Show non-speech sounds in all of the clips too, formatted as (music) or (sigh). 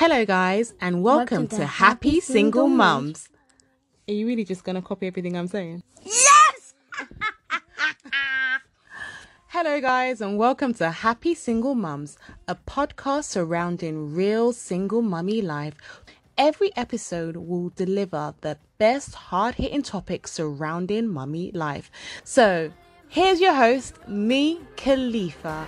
Hello, guys, and welcome, to, Happy Single Mums. Are you really just going to copy everything I'm saying? Yes! (laughs) Hello, guys, and welcome to Happy Single Mums, a podcast surrounding real single mummy life. Every episode will deliver the best hard hitting topics surrounding mummy life. So, here's your host, me, Khalifa.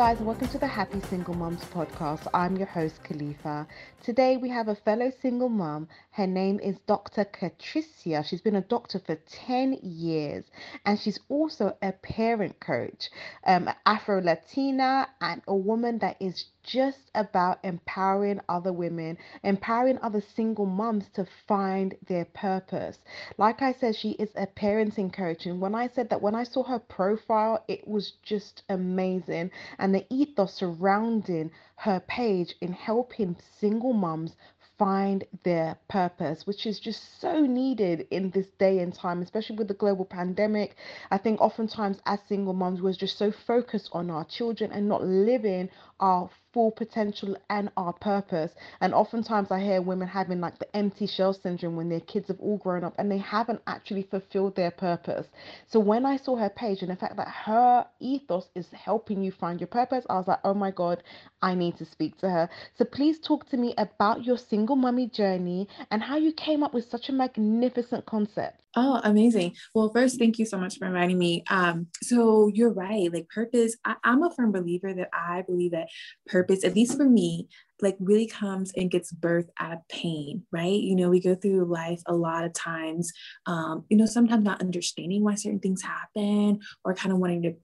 Guys, welcome to the Happy Single Moms podcast. I'm your host, Khalifa. Today we have a fellow single mom. Her name is Dr. Katricia. She's been a doctor for 10 years and she's also a parent coach, um, Afro Latina, and a woman that is just about empowering other women, empowering other single mums to find their purpose. Like I said, she is a parenting coach. And when I said that, when I saw her profile, it was just amazing. And the ethos surrounding her page in helping single mums find their purpose, which is just so needed in this day and time, especially with the global pandemic. I think oftentimes as single moms, we're just so focused on our children and not living our full potential and our purpose. And oftentimes I hear women having like the empty shell syndrome when their kids have all grown up and they haven't actually fulfilled their purpose. So when I saw her page and the fact that her ethos is helping you find your purpose, I was like, oh my God, I need to speak to her. So please talk to me about your single mummy journey and how you came up with such a magnificent concept. Oh, amazing. Well, first, thank you so much for inviting me. Um, so you're right. Like purpose, I, I'm a firm believer that I believe that purpose, at least for me, like really comes and gets birth out of pain, right? You know, we go through life a lot of times, um, you know, sometimes not understanding why certain things happen or kind of wanting to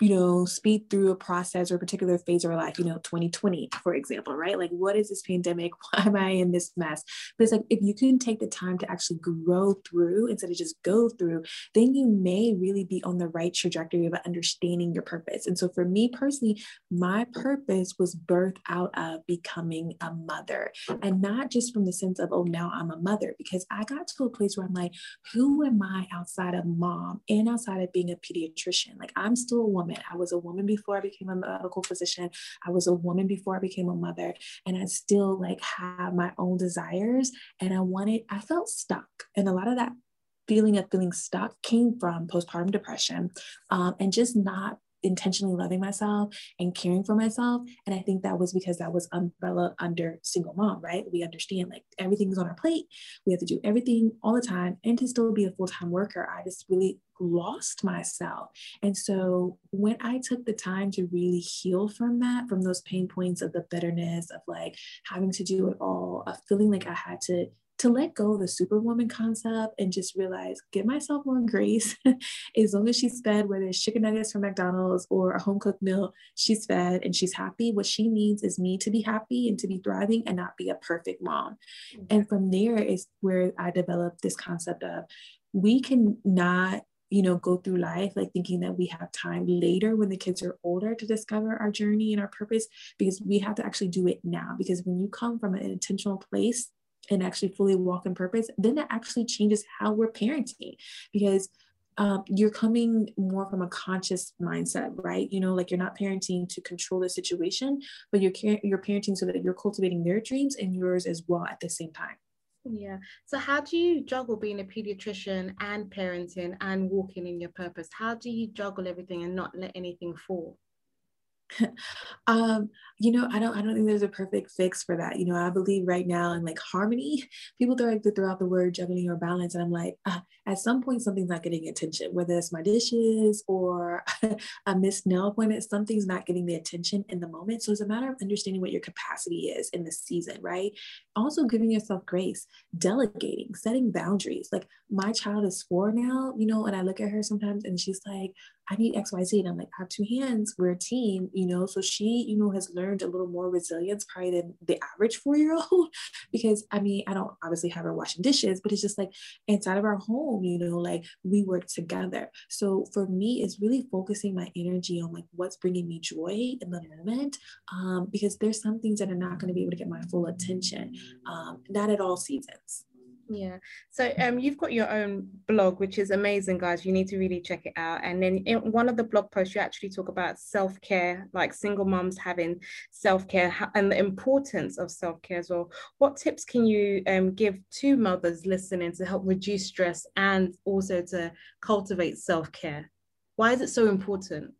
you know, speed through a process or a particular phase of our life, you know, 2020, for example, right? Like, what is this pandemic? (laughs) Why am I in this mess? But it's like, if you can take the time to actually grow through instead of just go through, then you may really be on the right trajectory of understanding your purpose. And so for me personally, my purpose was birthed out of becoming a mother and not just from the sense of, oh, now I'm a mother, because I got to a place where I'm like, who am I outside of mom and outside of being a pediatrician? Like, I'm still a woman I was a woman before I became a medical physician. I was a woman before I became a mother. And I still like have my own desires. And I wanted, I felt stuck. And a lot of that feeling of feeling stuck came from postpartum depression um, and just not intentionally loving myself and caring for myself. And I think that was because that was umbrella under single mom, right? We understand like everything's on our plate. We have to do everything all the time and to still be a full-time worker. I just really lost myself. And so when I took the time to really heal from that, from those pain points of the bitterness of like having to do it all, of feeling like I had to to let go of the superwoman concept and just realize, give myself more grace. (laughs) as long as she's fed, whether it's chicken nuggets from McDonald's or a home cooked meal, she's fed and she's happy. What she needs is me to be happy and to be thriving and not be a perfect mom. Mm-hmm. And from there is where I developed this concept of we cannot you know go through life like thinking that we have time later when the kids are older to discover our journey and our purpose because we have to actually do it now because when you come from an intentional place and actually fully walk in purpose, then that actually changes how we're parenting because um, you're coming more from a conscious mindset, right? You know, like you're not parenting to control the situation, but you're you're parenting so that you're cultivating their dreams and yours as well at the same time. Yeah. So how do you juggle being a pediatrician and parenting and walking in your purpose? How do you juggle everything and not let anything fall? (laughs) um, you know, I don't I don't think there's a perfect fix for that. You know, I believe right now in like harmony. People throw like throw out the word juggling or balance, and I'm like, uh, at some point something's not getting attention, whether it's my dishes or (laughs) a missed nail appointment, something's not getting the attention in the moment. So it's a matter of understanding what your capacity is in the season, right? Also giving yourself grace, delegating, setting boundaries. Like my child is four now, you know, and I look at her sometimes and she's like, I need XYZ. And I'm like, I have two hands, we're a team you know so she you know has learned a little more resilience probably than the average four-year-old (laughs) because i mean i don't obviously have her washing dishes but it's just like inside of our home you know like we work together. So for me it's really focusing my energy on like what's bringing me joy in the moment um, because there's some things that are not going to be able to get my full attention um, not at all seasons Yeah. So um, you've got your own blog, which is amazing, guys. You need to really check it out. And then in one of the blog posts, you actually talk about self care, like single moms having self care and the importance of self care as well. What tips can you um, give to mothers listening to help reduce stress and also to cultivate self care? Why is it so important?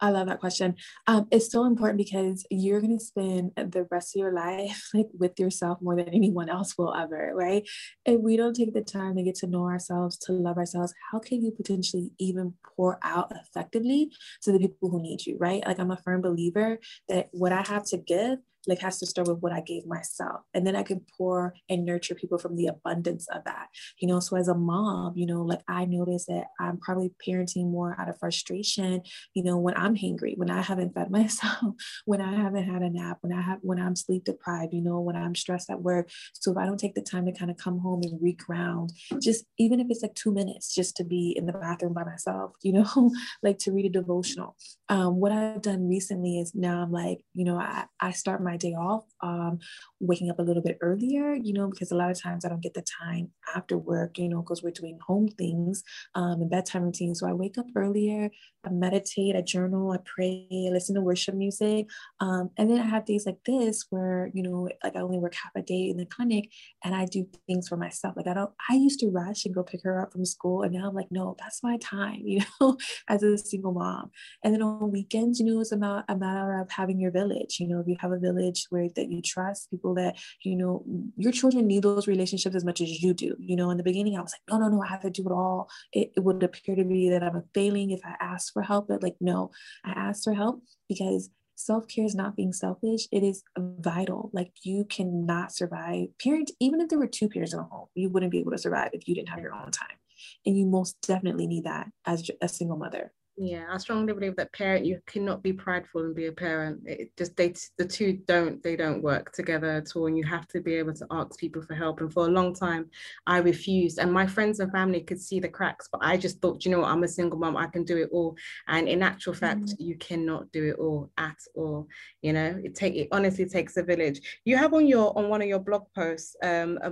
I love that question. Um, it's so important because you're going to spend the rest of your life (laughs) like with yourself more than anyone else will ever, right? If we don't take the time to get to know ourselves, to love ourselves, how can you potentially even pour out effectively to the people who need you, right? Like I'm a firm believer that what I have to give like has to start with what I gave myself. And then I can pour and nurture people from the abundance of that. You know, so as a mom, you know, like I notice that I'm probably parenting more out of frustration, you know, when I'm hungry, when I haven't fed (laughs) myself, when I haven't had a nap, when I have when I'm sleep deprived, you know, when I'm stressed at work. So if I don't take the time to kind of come home and reground, just even if it's like two minutes just to be in the bathroom by myself, (laughs) you know, like to read a devotional. Um, what I've done recently is now I'm like, you know, I, I start my day off um, waking up a little bit earlier, you know, because a lot of times I don't get the time after work, you know, because we're doing home things um, and bedtime routines. So I wake up earlier, I meditate, I journal, I pray, I listen to worship music. Um, and then I have days like this where, you know, like I only work half a day in the clinic and I do things for myself. Like I don't, I used to rush and go pick her up from school. And now I'm like, no, that's my time, (laughs) you know, as a single mom. And then on weekends, you know, it's about a matter of having your village. You know, if you have a village where that you trust, people that, you know, your children need those relationships as much as you do. You know, in the beginning, I was like, no, no, no, I have to do it all. It, it would appear to be that I'm failing if I ask for help. But like, no, I asked for help because self-care is not being selfish it is vital like you cannot survive parent even if there were two parents in a home you wouldn't be able to survive if you didn't have your own time and you most definitely need that as a single mother Yeah, I strongly believe that parent you cannot be prideful and be a parent. It just they the two don't they don't work together at all, and you have to be able to ask people for help. And for a long time, I refused, and my friends and family could see the cracks, but I just thought, you know what, I'm a single mom, I can do it all. And in actual fact, you cannot do it all at all. You know, it take it honestly takes a village. You have on your on one of your blog posts, um, a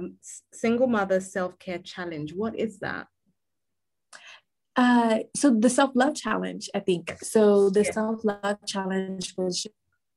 single mother self care challenge. What is that? Uh, so the self-love challenge, I think. So the Yeah. self-love challenge was,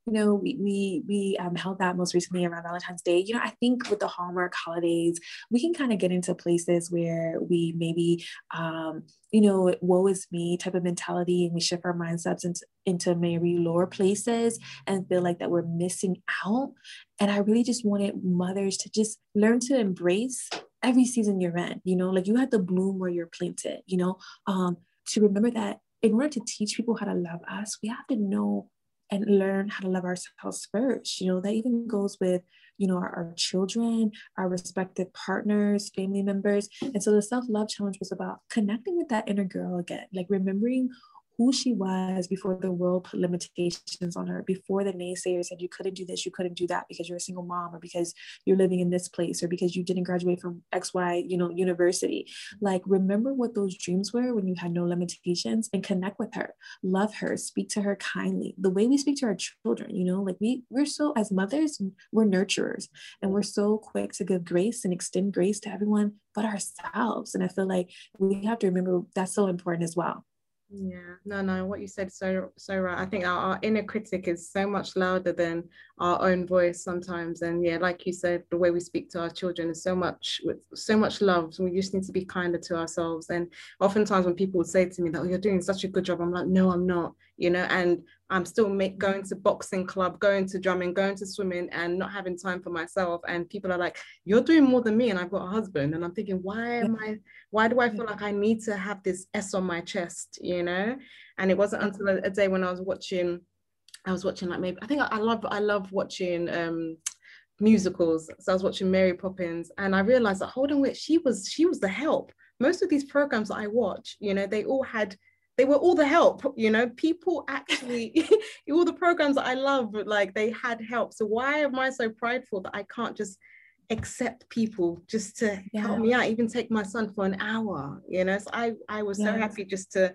you know, we we we um, held that most recently around Valentine's Day. You know, I think with the Hallmark holidays, we can kind of get into places where we maybe, um, you know, woe is me type of mentality, and we shift our mindsets into into maybe lower places and feel like that we're missing out. And I really just wanted mothers to just learn to embrace every season you're in. You know, like you had to bloom where you're planted. You know, um, to remember that in order to teach people how to love us, we have to know and learn how to love ourselves first. You know, that even goes with, you know, our, our children, our respective partners, family members. And so the self love challenge was about connecting with that inner girl again, like remembering who she was before the world put limitations on her, before the naysayers said you couldn't do this, you couldn't do that because you're a single mom or because you're living in this place or because you didn't graduate from XY, you know, university. Like remember what those dreams were when you had no limitations and connect with her, love her, speak to her kindly. The way we speak to our children, you know, like we we're so as mothers, we're nurturers and we're so quick to give grace and extend grace to everyone but ourselves. And I feel like we have to remember that's so important as well. Yeah, no, no, what you said so so right. I think our, our inner critic is so much louder than our own voice sometimes. And yeah, like you said, the way we speak to our children is so much with so much love. So we just need to be kinder to ourselves. And oftentimes when people would say to me that, oh, you're doing such a good job, I'm like, no, I'm not, you know, and I'm still make, going to boxing club, going to drumming, going to swimming, and not having time for myself. And people are like, "You're doing more than me," and I've got a husband. And I'm thinking, why am I? Why do I feel like I need to have this S on my chest? You know? And it wasn't until a, a day when I was watching, I was watching like maybe I think I, I love I love watching um musicals. So I was watching Mary Poppins, and I realized that hold on, wait, she was she was the help. Most of these programs that I watch, you know, they all had they were all the help you know people actually (laughs) all the programs that i love like they had help. So why am i so prideful that i can't just accept people just to Yeah. help me out even take my son for an hour you know? So i i was so happy just to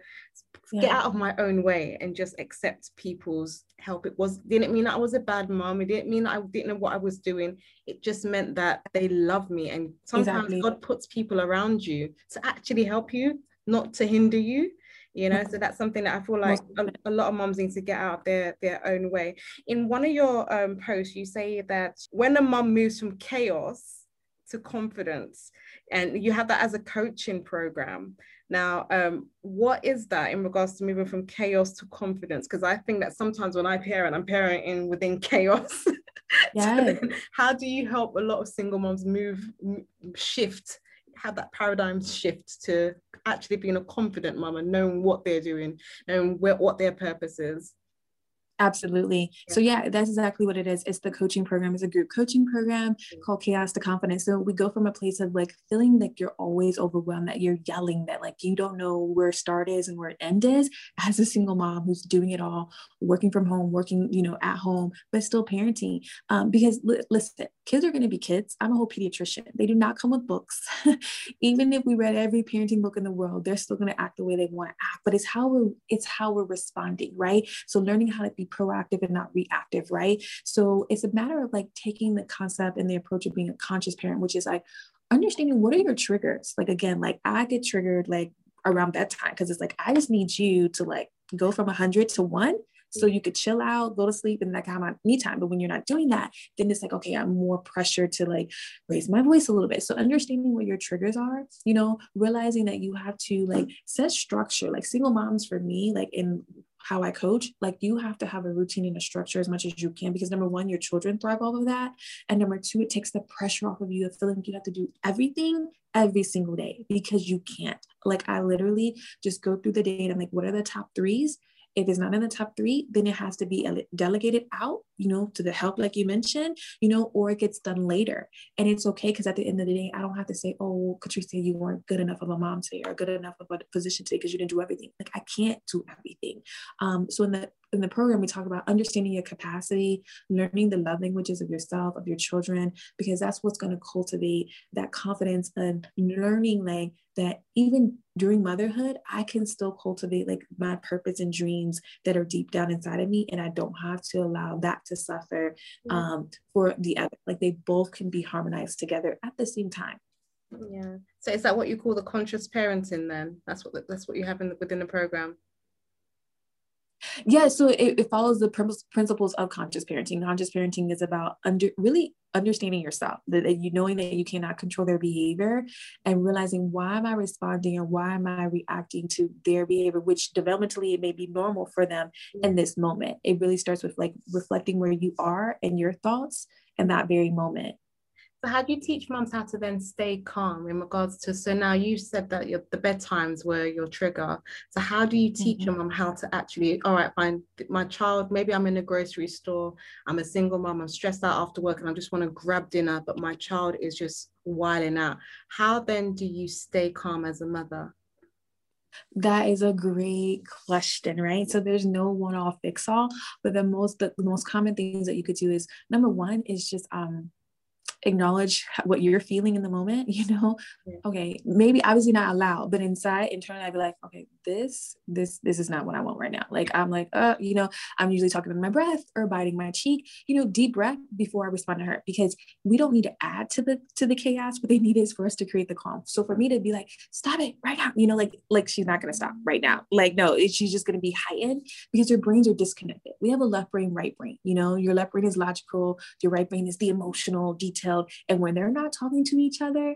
get Yeah. out of my own way and just accept people's help. It was didn't mean i was a bad mom. It didn't mean i didn't know what i was doing. It just meant that they love me. And sometimes Exactly. god puts people around you to actually help you not to hinder you you know so that's something that i feel like a, a lot of moms need to get out of their their own way. In one of your um, posts you say that when a mom moves from chaos to confidence and you have that as a coaching program. Now um, what is that in regards to moving from chaos to confidence? Because i think that sometimes when i parent i'm parenting within (laughs) chaos. (laughs) So how do you help a lot of single moms move shift have that paradigm shift to actually being a confident mom and knowing what they're doing and where, what their purpose is Absolutely. So yeah, that's exactly what it is. It's the coaching program. It's a group coaching program called Chaos to Confidence. So we go from a place of like feeling like you're always overwhelmed, that you're yelling, that like you don't know where start is and where end is, as a single mom who's doing it all, working from home, working, you know, at home, but still parenting. Um, because li- listen, kids are going to be kids. I'm a whole pediatrician. They do not come with books. (laughs) Even if we read every parenting book in the world, they're still going to act the way they want to act. But it's how we're it's how we're responding, right? So learning how to be proactive and not reactive, right? So it's a matter of like taking the concept and the approach of being a conscious parent, which is like understanding what are your triggers. Like again, like I get triggered like around bedtime because it's like I just need you to like go from a hundred to one so you could chill out, go to sleep, and like have my me time. But when you're not doing that, then it's like, okay, I'm more pressured to like raise my voice a little bit. So understanding what your triggers are, you know, realizing that you have to like set structure. Like single moms for me, like in how I coach, like you have to have a routine and a structure as much as you can because number one, your children thrive off of that. And number two, it takes the pressure off of you of feeling like you have to do everything every single day because you can't. Like I literally just go through the day and I'm like, what are the top threes? If it's not in the top three, then it has to be delegated out, you know, to the help, like you mentioned, you know, or it gets done later. And it's okay because at the end of the day, I don't have to say, oh, Katricia, you weren't good enough of a mom today or good enough of a physician today because you didn't do everything. Like I can't do everything. Um, so in the in the program, we talk about understanding your capacity, learning the love languages of yourself, of your children, because that's what's going to cultivate that confidence and learning like that even during motherhood, I can still cultivate like my purpose and dreams that are deep down inside of me. And I don't have to allow that to suffer um, for the other. Like they both can be harmonized together at the same time. yeah so is that what you call the conscious parenting then that's what that's what you have in the, within the program Yeah, so it, it follows the prin- principles of conscious parenting. Conscious parenting is about under really understanding yourself, that, that you knowing that you cannot control their behavior, and realizing why am I responding and why am I reacting to their behavior, which developmentally it may be normal for them in mm. this moment. It really starts with like reflecting where you are and your thoughts in that very moment. So how do you teach moms how to then stay calm in regards to so now you said that your the bedtimes were your trigger. So how do you teach a mom how to actually, all right, fine, my child, maybe I'm in a grocery store, I'm a single mom, I'm stressed out after work and I just want to grab dinner, but my child is just wilding out. How then do you stay calm as a mother? That is a great question, right? So there's no one-off fix-all, but the most the, the most common things that you could do is number one is just um acknowledge what you're feeling in the moment (laughs) you know? Yeah. okay maybe obviously not aloud but inside internally i'd be like okay this this this is not what i want right now. Like i'm like uh you know i'm usually talking under my breath or biting my cheek you know deep breath before i respond to her because we don't need to add to the to the chaos what they need is for us to create the calm. So for me to be like stop it right now you know like like she's not going to stop right now. Like no she's just going to be heightened because your brains are disconnected. We have a left brain right brain you know? Your left brain is logical your right brain is the emotional and when they're not talking to each other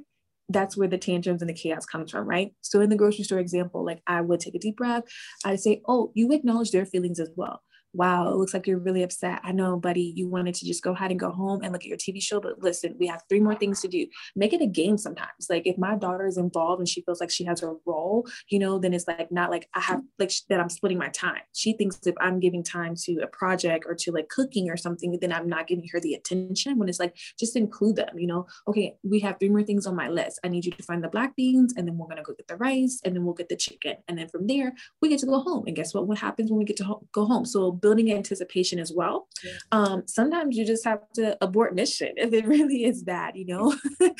that's where the tantrums and the chaos comes from right? So in the grocery store example like i would take a deep breath. I'd say oh you acknowledge their feelings as well wow, it looks like you're really upset. I know, buddy, you wanted to just go ahead and go home and look at your TV show, but listen, we have three more things to do. Make it a game sometimes. Like if my daughter is involved and she feels like she has a role, you know, then it's like not like I have like that I'm splitting my time. She thinks if I'm giving time to a project or to like cooking or something, then I'm not giving her the attention when it's like just include them, you know. Okay, we have three more things on my list. I need you to find the black beans and then we're gonna go get the rice and then we'll get the chicken. And then from there, we get to go home. And guess what? What happens when we get to ho- go home? So building anticipation as well. Um, sometimes you just have to abort mission if it (laughs) really is bad, you know, (laughs)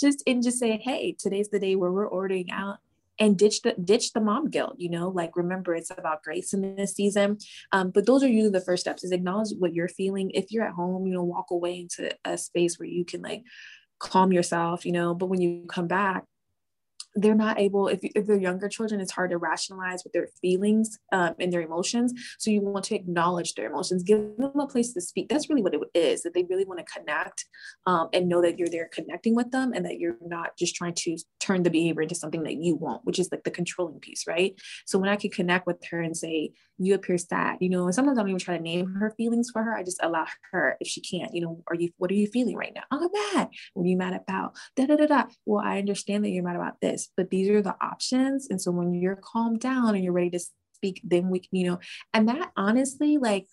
just and just say, hey, today's the day where we're ordering out and ditch the ditch the mom guilt you know? Like remember it's about grace in this season. Um, but those are usually the first steps is acknowledge what you're feeling. If you're at home you know walk away into a space where you can like calm yourself you know? But when you come back they're not able if, if they're younger children it's hard to rationalize with their feelings um, and their emotions. So you want to acknowledge their emotions give them a place to speak. That's really what it is that they really want to connect um, and know that you're there connecting with them and that you're not just trying to turn the behavior into something that you want which is like the controlling piece right? So when i can connect with her and say you appear sad you know and sometimes i don't even try to name her feelings for her i just allow her if she can't you know are you what are you feeling right now? Oh, i'm mad. What are you mad about? Da da da da. Well i understand that you're mad about this but these are the options. And so when you're calmed down and you're ready to speak, then we, can, you know, and that honestly, like,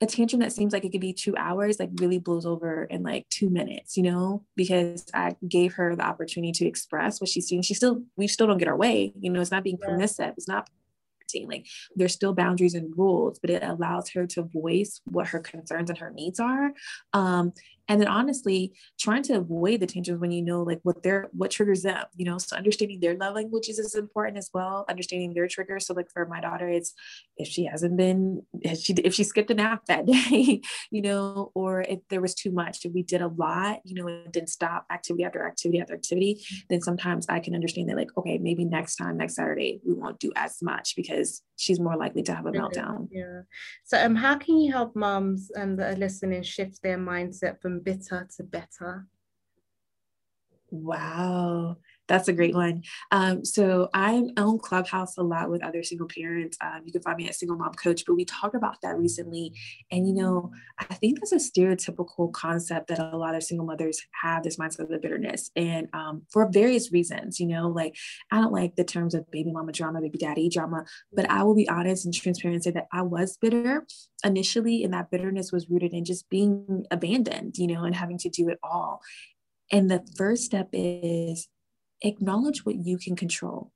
a tantrum that seems like it could be two hours like really blows over in like two minutes you know because i gave her the opportunity to express what she's seeing she still we still don't get our way you know it's not being yeah. permissive it's not like there's still boundaries and rules but it allows her to voice what her concerns and her needs are um, and then honestly trying to avoid the tantrums when you know like what their what triggers them you know? So understanding their love languages is important as well understanding their triggers. So like for my daughter it's if she hasn't been if she if she skipped a nap (laughs) that day you know or if there was too much if we did a lot you know and didn't stop activity after activity after activity then sometimes i can understand that like okay maybe next time next saturday we won't do as much because she's more likely to have a meltdown. yeah. So um how can you help moms and that are listening shift their mindset from bitter to better? Wow. That's a great one. Um, so I'm on Clubhouse a lot with other single parents. Um, you can find me at Single Mom Coach, but we talked about that recently. And, you know, I think that's a stereotypical concept that a lot of single mothers have this mindset of bitterness. And um, for various reasons, you know, like I don't like the terms of baby mama drama, baby daddy drama, but I will be honest and transparent and say that I was bitter initially. And that bitterness was rooted in just being abandoned, you know, and having to do it all. And the first step is acknowledge what you can control.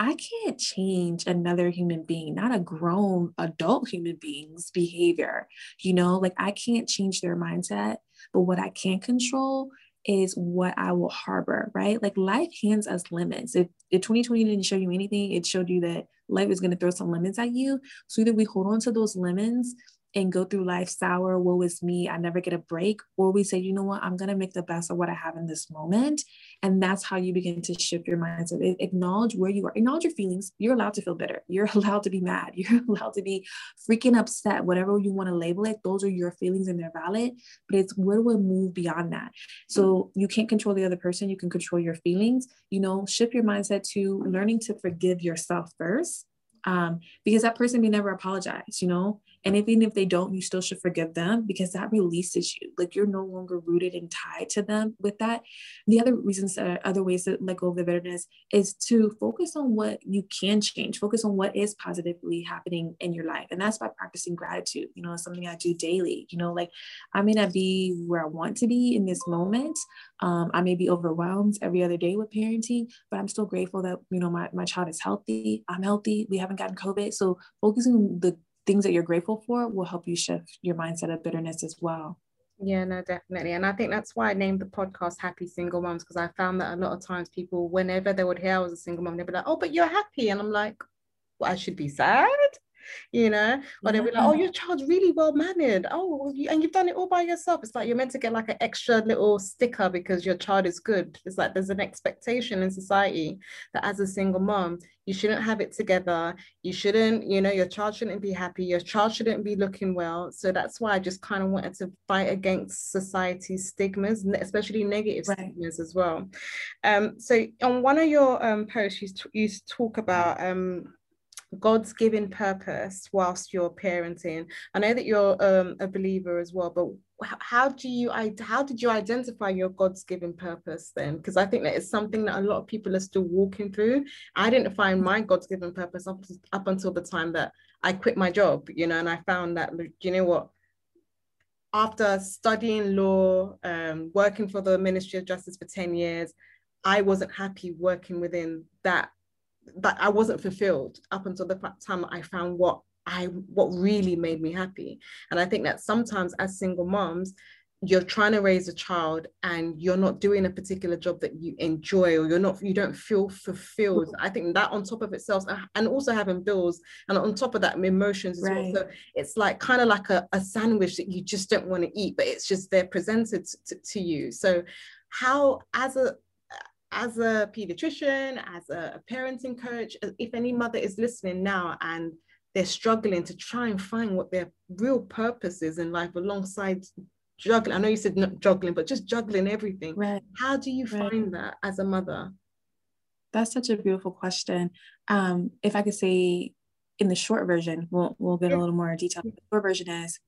I can't change another human being, not a grown adult human being's behavior. You know, like I can't change their mindset, but what I can control is what I will harbor, right? Like life hands us limits. If, if 2020 didn't show you anything, it showed you that life is going to throw some lemons at you. So either we hold on to those lemons and go through life sour, woe is me, I never get a break. Or we say, you know what, I'm going to make the best of what I have in this moment. And that's how you begin to shift your mindset. Acknowledge where you are, acknowledge your feelings. You're allowed to feel bitter. (laughs) You're allowed to be mad. (laughs) You're allowed to be freaking upset, whatever you want to label it. Those are your feelings and they're valid. But it's where we move beyond that? So you can't control the other person. You can control your feelings. You know, shift your mindset to learning to forgive yourself first um, because that person may never apologize, you know? And even if they don't, you still should forgive them because that releases you. Like you're no longer rooted and tied to them with that. The other reasons, uh, other ways to let go of the bitterness is to focus on what you can change, focus on what is positively happening in your life. And that's by practicing gratitude. You know, it's something I do daily. You know, like I may not be where I want to be in this moment. Um, I may be overwhelmed every other day with parenting, but I'm still grateful that, you know, my, my child is healthy. I'm healthy. We haven't gotten COVID. So focusing the things that you're grateful for will help you shift your mindset of bitterness as well. Yeah, no, definitely. And I think that's why I named the podcast Happy Single Moms, because I found that a lot of times people, whenever they would hear I was a single mom, they'd be like, oh, but you're happy. And I'm like, well, I should be sad you know, or they'll be like, oh, your child's really well mannered. Oh, and you've done it all by yourself. It's like you're meant to get like an extra little sticker because your child is good. It's like there's an expectation in society that as a single mom, you shouldn't have it together. You shouldn't, you know, your child shouldn't be happy. Your child shouldn't be looking well. So that's why I just kind of wanted to fight against society's stigmas, especially negative right. stigmas as well. Um, so on one of your um, posts, you, you talk about um, God's given purpose whilst you're parenting. I know that you're um, a believer as well, but how do you how did you identify your god's given purpose then? Because i think that it's something that a lot of people are still walking through. I didn't find my god's given purpose up, up until the time that i quit my job you know and i found that you know what? After studying law um, working for the ministry of justice for 10 years i wasn't happy working within that that i wasn't fulfilled up until the time i found what I what really made me happy. And I think that sometimes as single moms, you're trying to raise a child and you're not doing a particular job that you enjoy or you're not you don't feel fulfilled mm-hmm. i think that on top of itself uh, and also having bills and on top of that emotions as right. well so it's like kind of like a, a sandwich that you just don't want to eat but it's just they're presented to, to you so how as a as a pediatrician as a, a parenting coach if any mother is listening now and they're struggling to try and find what their real purpose is in life alongside juggling. I know you said not juggling, but just juggling everything. Right. How do you right. find that as a mother? That's such a beautiful question. Um, if I could say in the short version, we'll, we'll get yeah. a little more detail. The short version is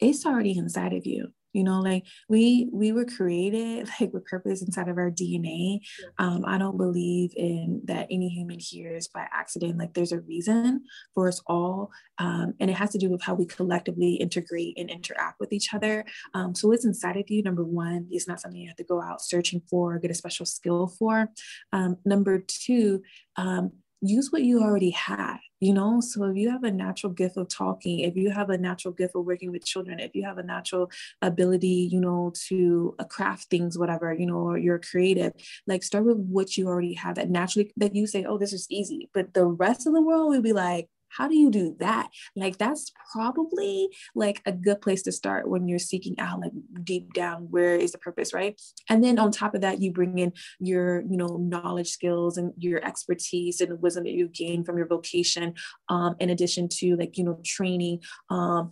it's already inside of you you know like we we were created (laughs) like with purpose inside of our dna um, i don't believe in that any human here is by accident. Like there's a reason for us all um, and it has to do with how we collectively integrate and interact with each other. Um, so it's inside of you number one it's not something you have to go out searching for or get a special skill for. Um, number two um, use what you already have you know? So if you have a natural gift of talking if you have a natural gift of working with children if you have a natural ability you know to uh, craft things whatever you know or you're creative like start with what you already have that naturally that you say oh this is easy but the rest of the world will be like how do you do that? Like that's probably like a good place to start when you're seeking out like deep down where is the purpose right? And then on top of that you bring in your you know knowledge skills and your expertise and the wisdom that you've gained from your vocation um, in addition to like you know training um,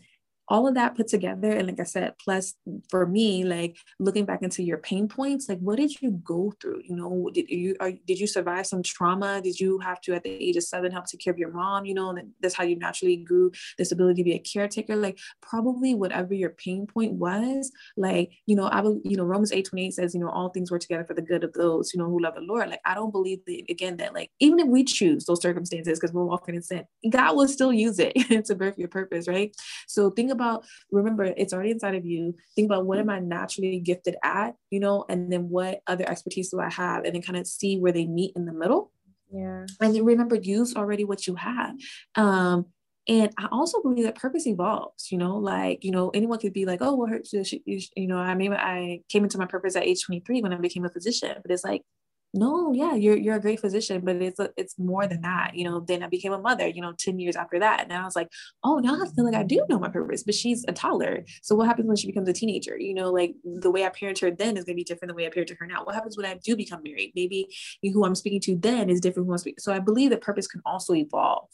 all of that put together and like i said plus for me like looking back into your pain points like what did you go through? You know did you are, did you survive some trauma? Did you have to at the age of seven help take care of your mom you know and that's how you naturally grew this ability to be a caretaker? Like probably whatever your pain point was like you know i will you know romans 8 28 says you know all things work together for the good of those you know who love the lord. Like i don't believe that again that like even if we choose those circumstances because we're walking in sin god will still use it (laughs) to birth your purpose right? So think about, remember, it's already inside of you. Think about what am I naturally gifted at, you know, and then what other expertise do I have? And then kind of see where they meet in the middle. Yeah. And then remember, use already what you have. Um, and I also believe that purpose evolves, you know, like, you know, anyone could be like, oh, well, you know, I mean, I came into my purpose at age 23 when I became a physician, but it's like, no yeah you're you're a great physician but it's a, it's more than that you know then i became a mother you know 10 years after that and i was like oh now i feel like i do know my purpose but she's a toddler so what happens when she becomes a teenager? You know like the way i parent her then is going to be different than the way i parent her now. What happens when i do become married? Maybe who i'm speaking to then is different who i'm speaking so i believe that purpose can also evolve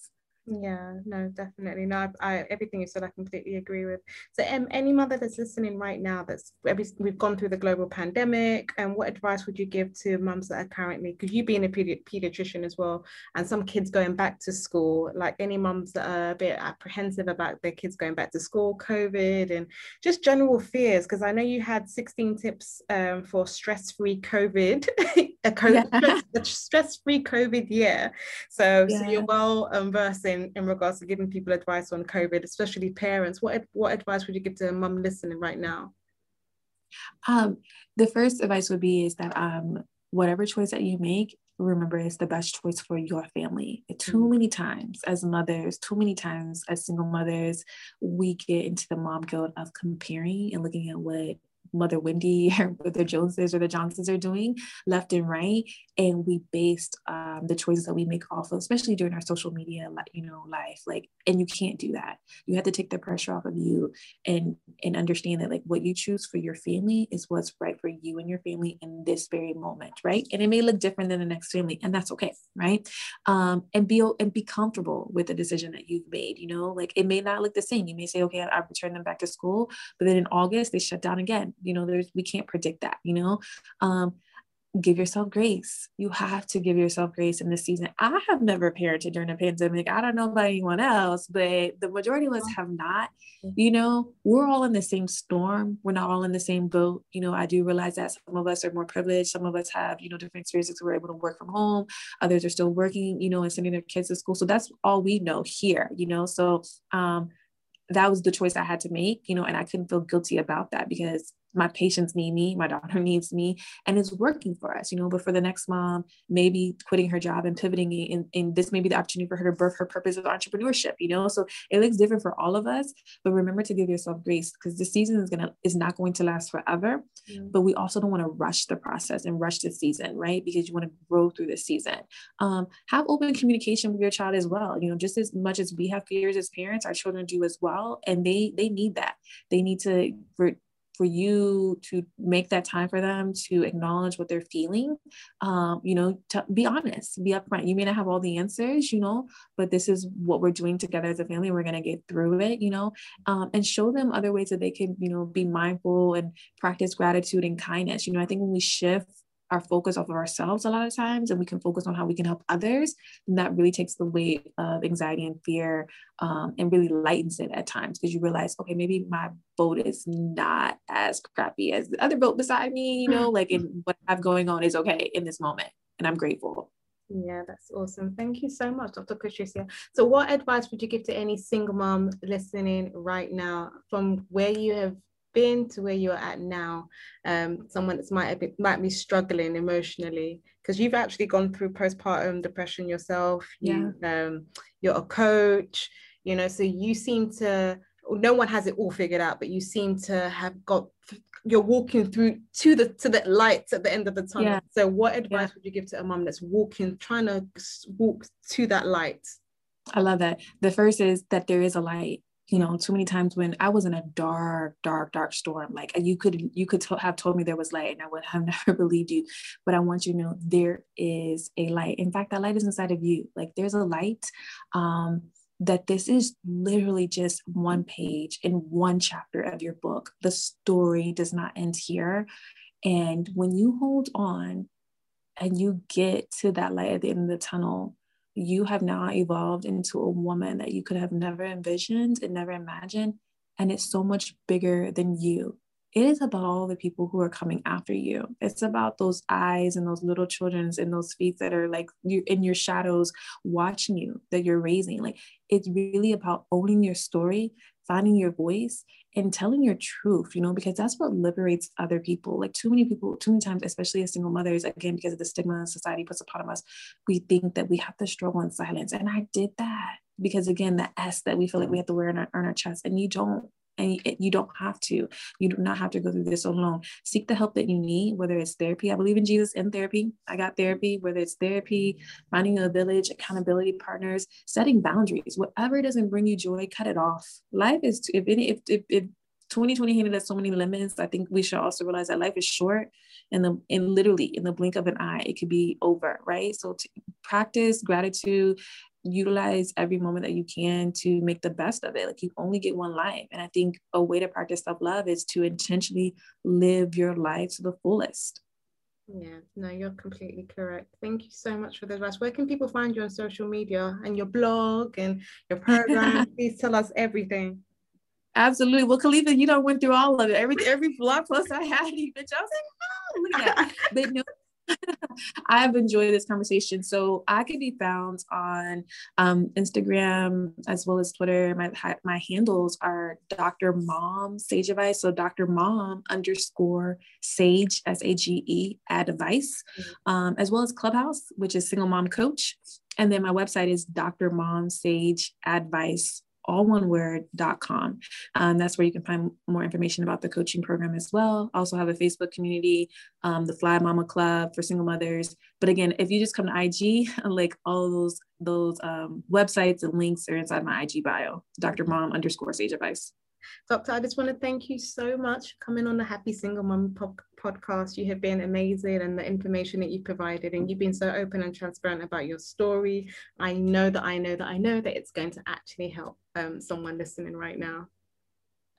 yeah, no, definitely. No, I, I, everything you said, I completely agree with. So, um, any mother that's listening right now, that's every, we've gone through the global pandemic, and um, what advice would you give to mums that are currently, because you being a pedi- pediatrician as well, and some kids going back to school, like any mums that are a bit apprehensive about their kids going back to school, COVID, and just general fears, because I know you had 16 tips um, for stress-free COVID, (laughs) a, COVID, yeah. stress, stress-free COVID year. So, yeah. so you're well versed in, in regards to giving people advice on COVID, especially parents? What, what advice would you give to a mum listening right now? Um, the first advice would be is that um, whatever choice that you make, remember it's the best choice for your family. Too mm-hmm. many times as mothers, too many times as single mothers, we get into the mom guilt of comparing and looking at what Mother Wendy (laughs) or the Joneses or the Johnsons are doing left and right. And we based um, the choices that we make off of, especially during our social media, you know, life. Like, and you can't do that. You have to take the pressure off of you and and understand that like what you choose for your family is what's right for you and your family in this very moment, right? And it may look different than the next family, and that's okay, right? Um, and be and be comfortable with the decision that you've made. You know, like it may not look the same. You may say, okay, I return them back to school, but then in August they shut down again you know there's we can't predict that you know um give yourself grace. You have to give yourself grace in this season. I have never parented during a pandemic. I don't know about anyone else, but the majority of us have not. You know, we're all in the same storm. We're not all in the same boat. You know, I do realize that some of us are more privileged. Some of us have, you know, different experiences. We're able to work from home. Others are still working, you know, and sending their kids to school. So that's all we know here, you know. So um that was the choice I had to make, you know, and I couldn't feel guilty about that because my patients need me, my daughter (laughs) needs me, and it's working for us, you know. But for the next mom, maybe quitting her job and pivoting, and, and this may be the opportunity for her to birth her purpose of entrepreneurship, you know. So it looks different for all of us, but remember to give yourself grace because the season is gonna is not going to last forever. Mm-hmm. But we also don't want to rush the process and rush the season, right? Because you want to grow through the season. Um, have open communication with your child as well. You know, just as much as we have fears as parents, our children do as well, and they they need that. They need to for you to make that time for them to acknowledge what they're feeling um, you know to be honest be upfront. You may not have all the answers you know but this is what we're doing together as a family. We're going to get through it you know um, and show them other ways that they can you know be mindful and practice gratitude and kindness. You know i think when we shift our focus off of ourselves a lot of times and we can focus on how we can help others and that really takes the weight of anxiety and fear um, and really lightens it at times because you realize okay maybe my boat is not as crappy as the other boat beside me you know like in what i have going on is okay in this moment and i'm grateful yeah, that's awesome. Thank you so much, Dr. Patricia. So, what advice would you give to any single mom listening right now from where you have been to where you're at now, um, someone that might be, might be struggling emotionally, because you've actually gone through postpartum depression yourself. You, yeah. um, you're a coach, you know, so you seem to. No one has it all figured out, but you seem to have got. You're walking through to the to the lights at the end of the tunnel. Yeah. So, what advice yeah. would you give to a mom that's walking, trying to walk to that light? I love that. The first is that there is a light you know too many times when i was in a dark dark dark storm like you could you could t- have told me there was light and i would have (laughs) never believed you but i want you to know there is a light. In fact that light is inside of you. Like there's a light um that this is literally just one page in one chapter of your book. The story does not end here. And when you hold on and you get to that light at the end of the tunnel you have now evolved into a woman that you could have never envisioned and never imagined. And it's so much bigger than you. It is about all the people who are coming after you. It's about those eyes and those little children's and those feet that are like you in your shadows watching you that you're raising. Like it's really about owning your story, finding your voice, and telling your truth, you know, because that's what liberates other people. Like too many people, too many times, especially as single mothers, again, because of the stigma society puts upon us, we think that we have to struggle in silence. And I did that because again, the S that we feel like we have to wear on our, on our chest, and you don't and you don't have to you do not have to go through this alone. Seek the help that you need whether it's therapy. I believe in jesus and therapy. I got therapy whether it's therapy finding a village accountability partners setting boundaries. Whatever doesn't bring you joy cut it off. Life is if any if, if, if 2020 handed us so many lemons i think we should also realize that life is short and the and literally in the blink of an eye. It could be over right? So practice gratitude utilize every moment that you can to make the best of it. Like you only get one life. And I think a way to practice self love is to intentionally live your life to the fullest. Yeah, no, you're completely correct. Thank you so much for the advice. Where can people find you on social media and your blog and your program? (laughs) Please tell us everything. Absolutely. Well, Khalifa, you don't went through all of it. Every every blog post I had, (laughs) you bitch, I was like, oh, look at that. (laughs) But no, (laughs) I've enjoyed this conversation. So I can be found on um, Instagram as well as Twitter. My my handles are Dr. Mom Sage Advice. So Dr. Mom underscore Sage S A G E Advice, mm-hmm. um, as well as Clubhouse, which is Single Mom Coach. And then my website is Dr. Mom Sage Advice all one word dot com. Um, that's where you can find more information about the coaching program as well. Also have a facebook community um, the fly mama club for single mothers. But again if you just come to ig (laughs) like all those those um, websites and links are inside my ig bio dr mom underscore sage advice. Doctor, I just want to thank you so much for coming on the Happy Single Mom podcast. You have been amazing and the information that you've provided, and you've been so open and transparent about your story. I know that I know that I know that it's going to actually help um, someone listening right now.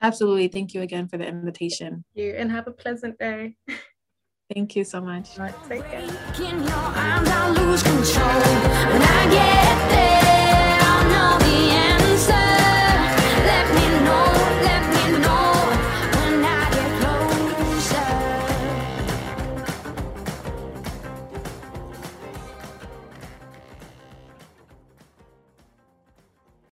Absolutely. Thank you again for the invitation. Thank you and have a pleasant day. (laughs) Thank you so much. All right, take care.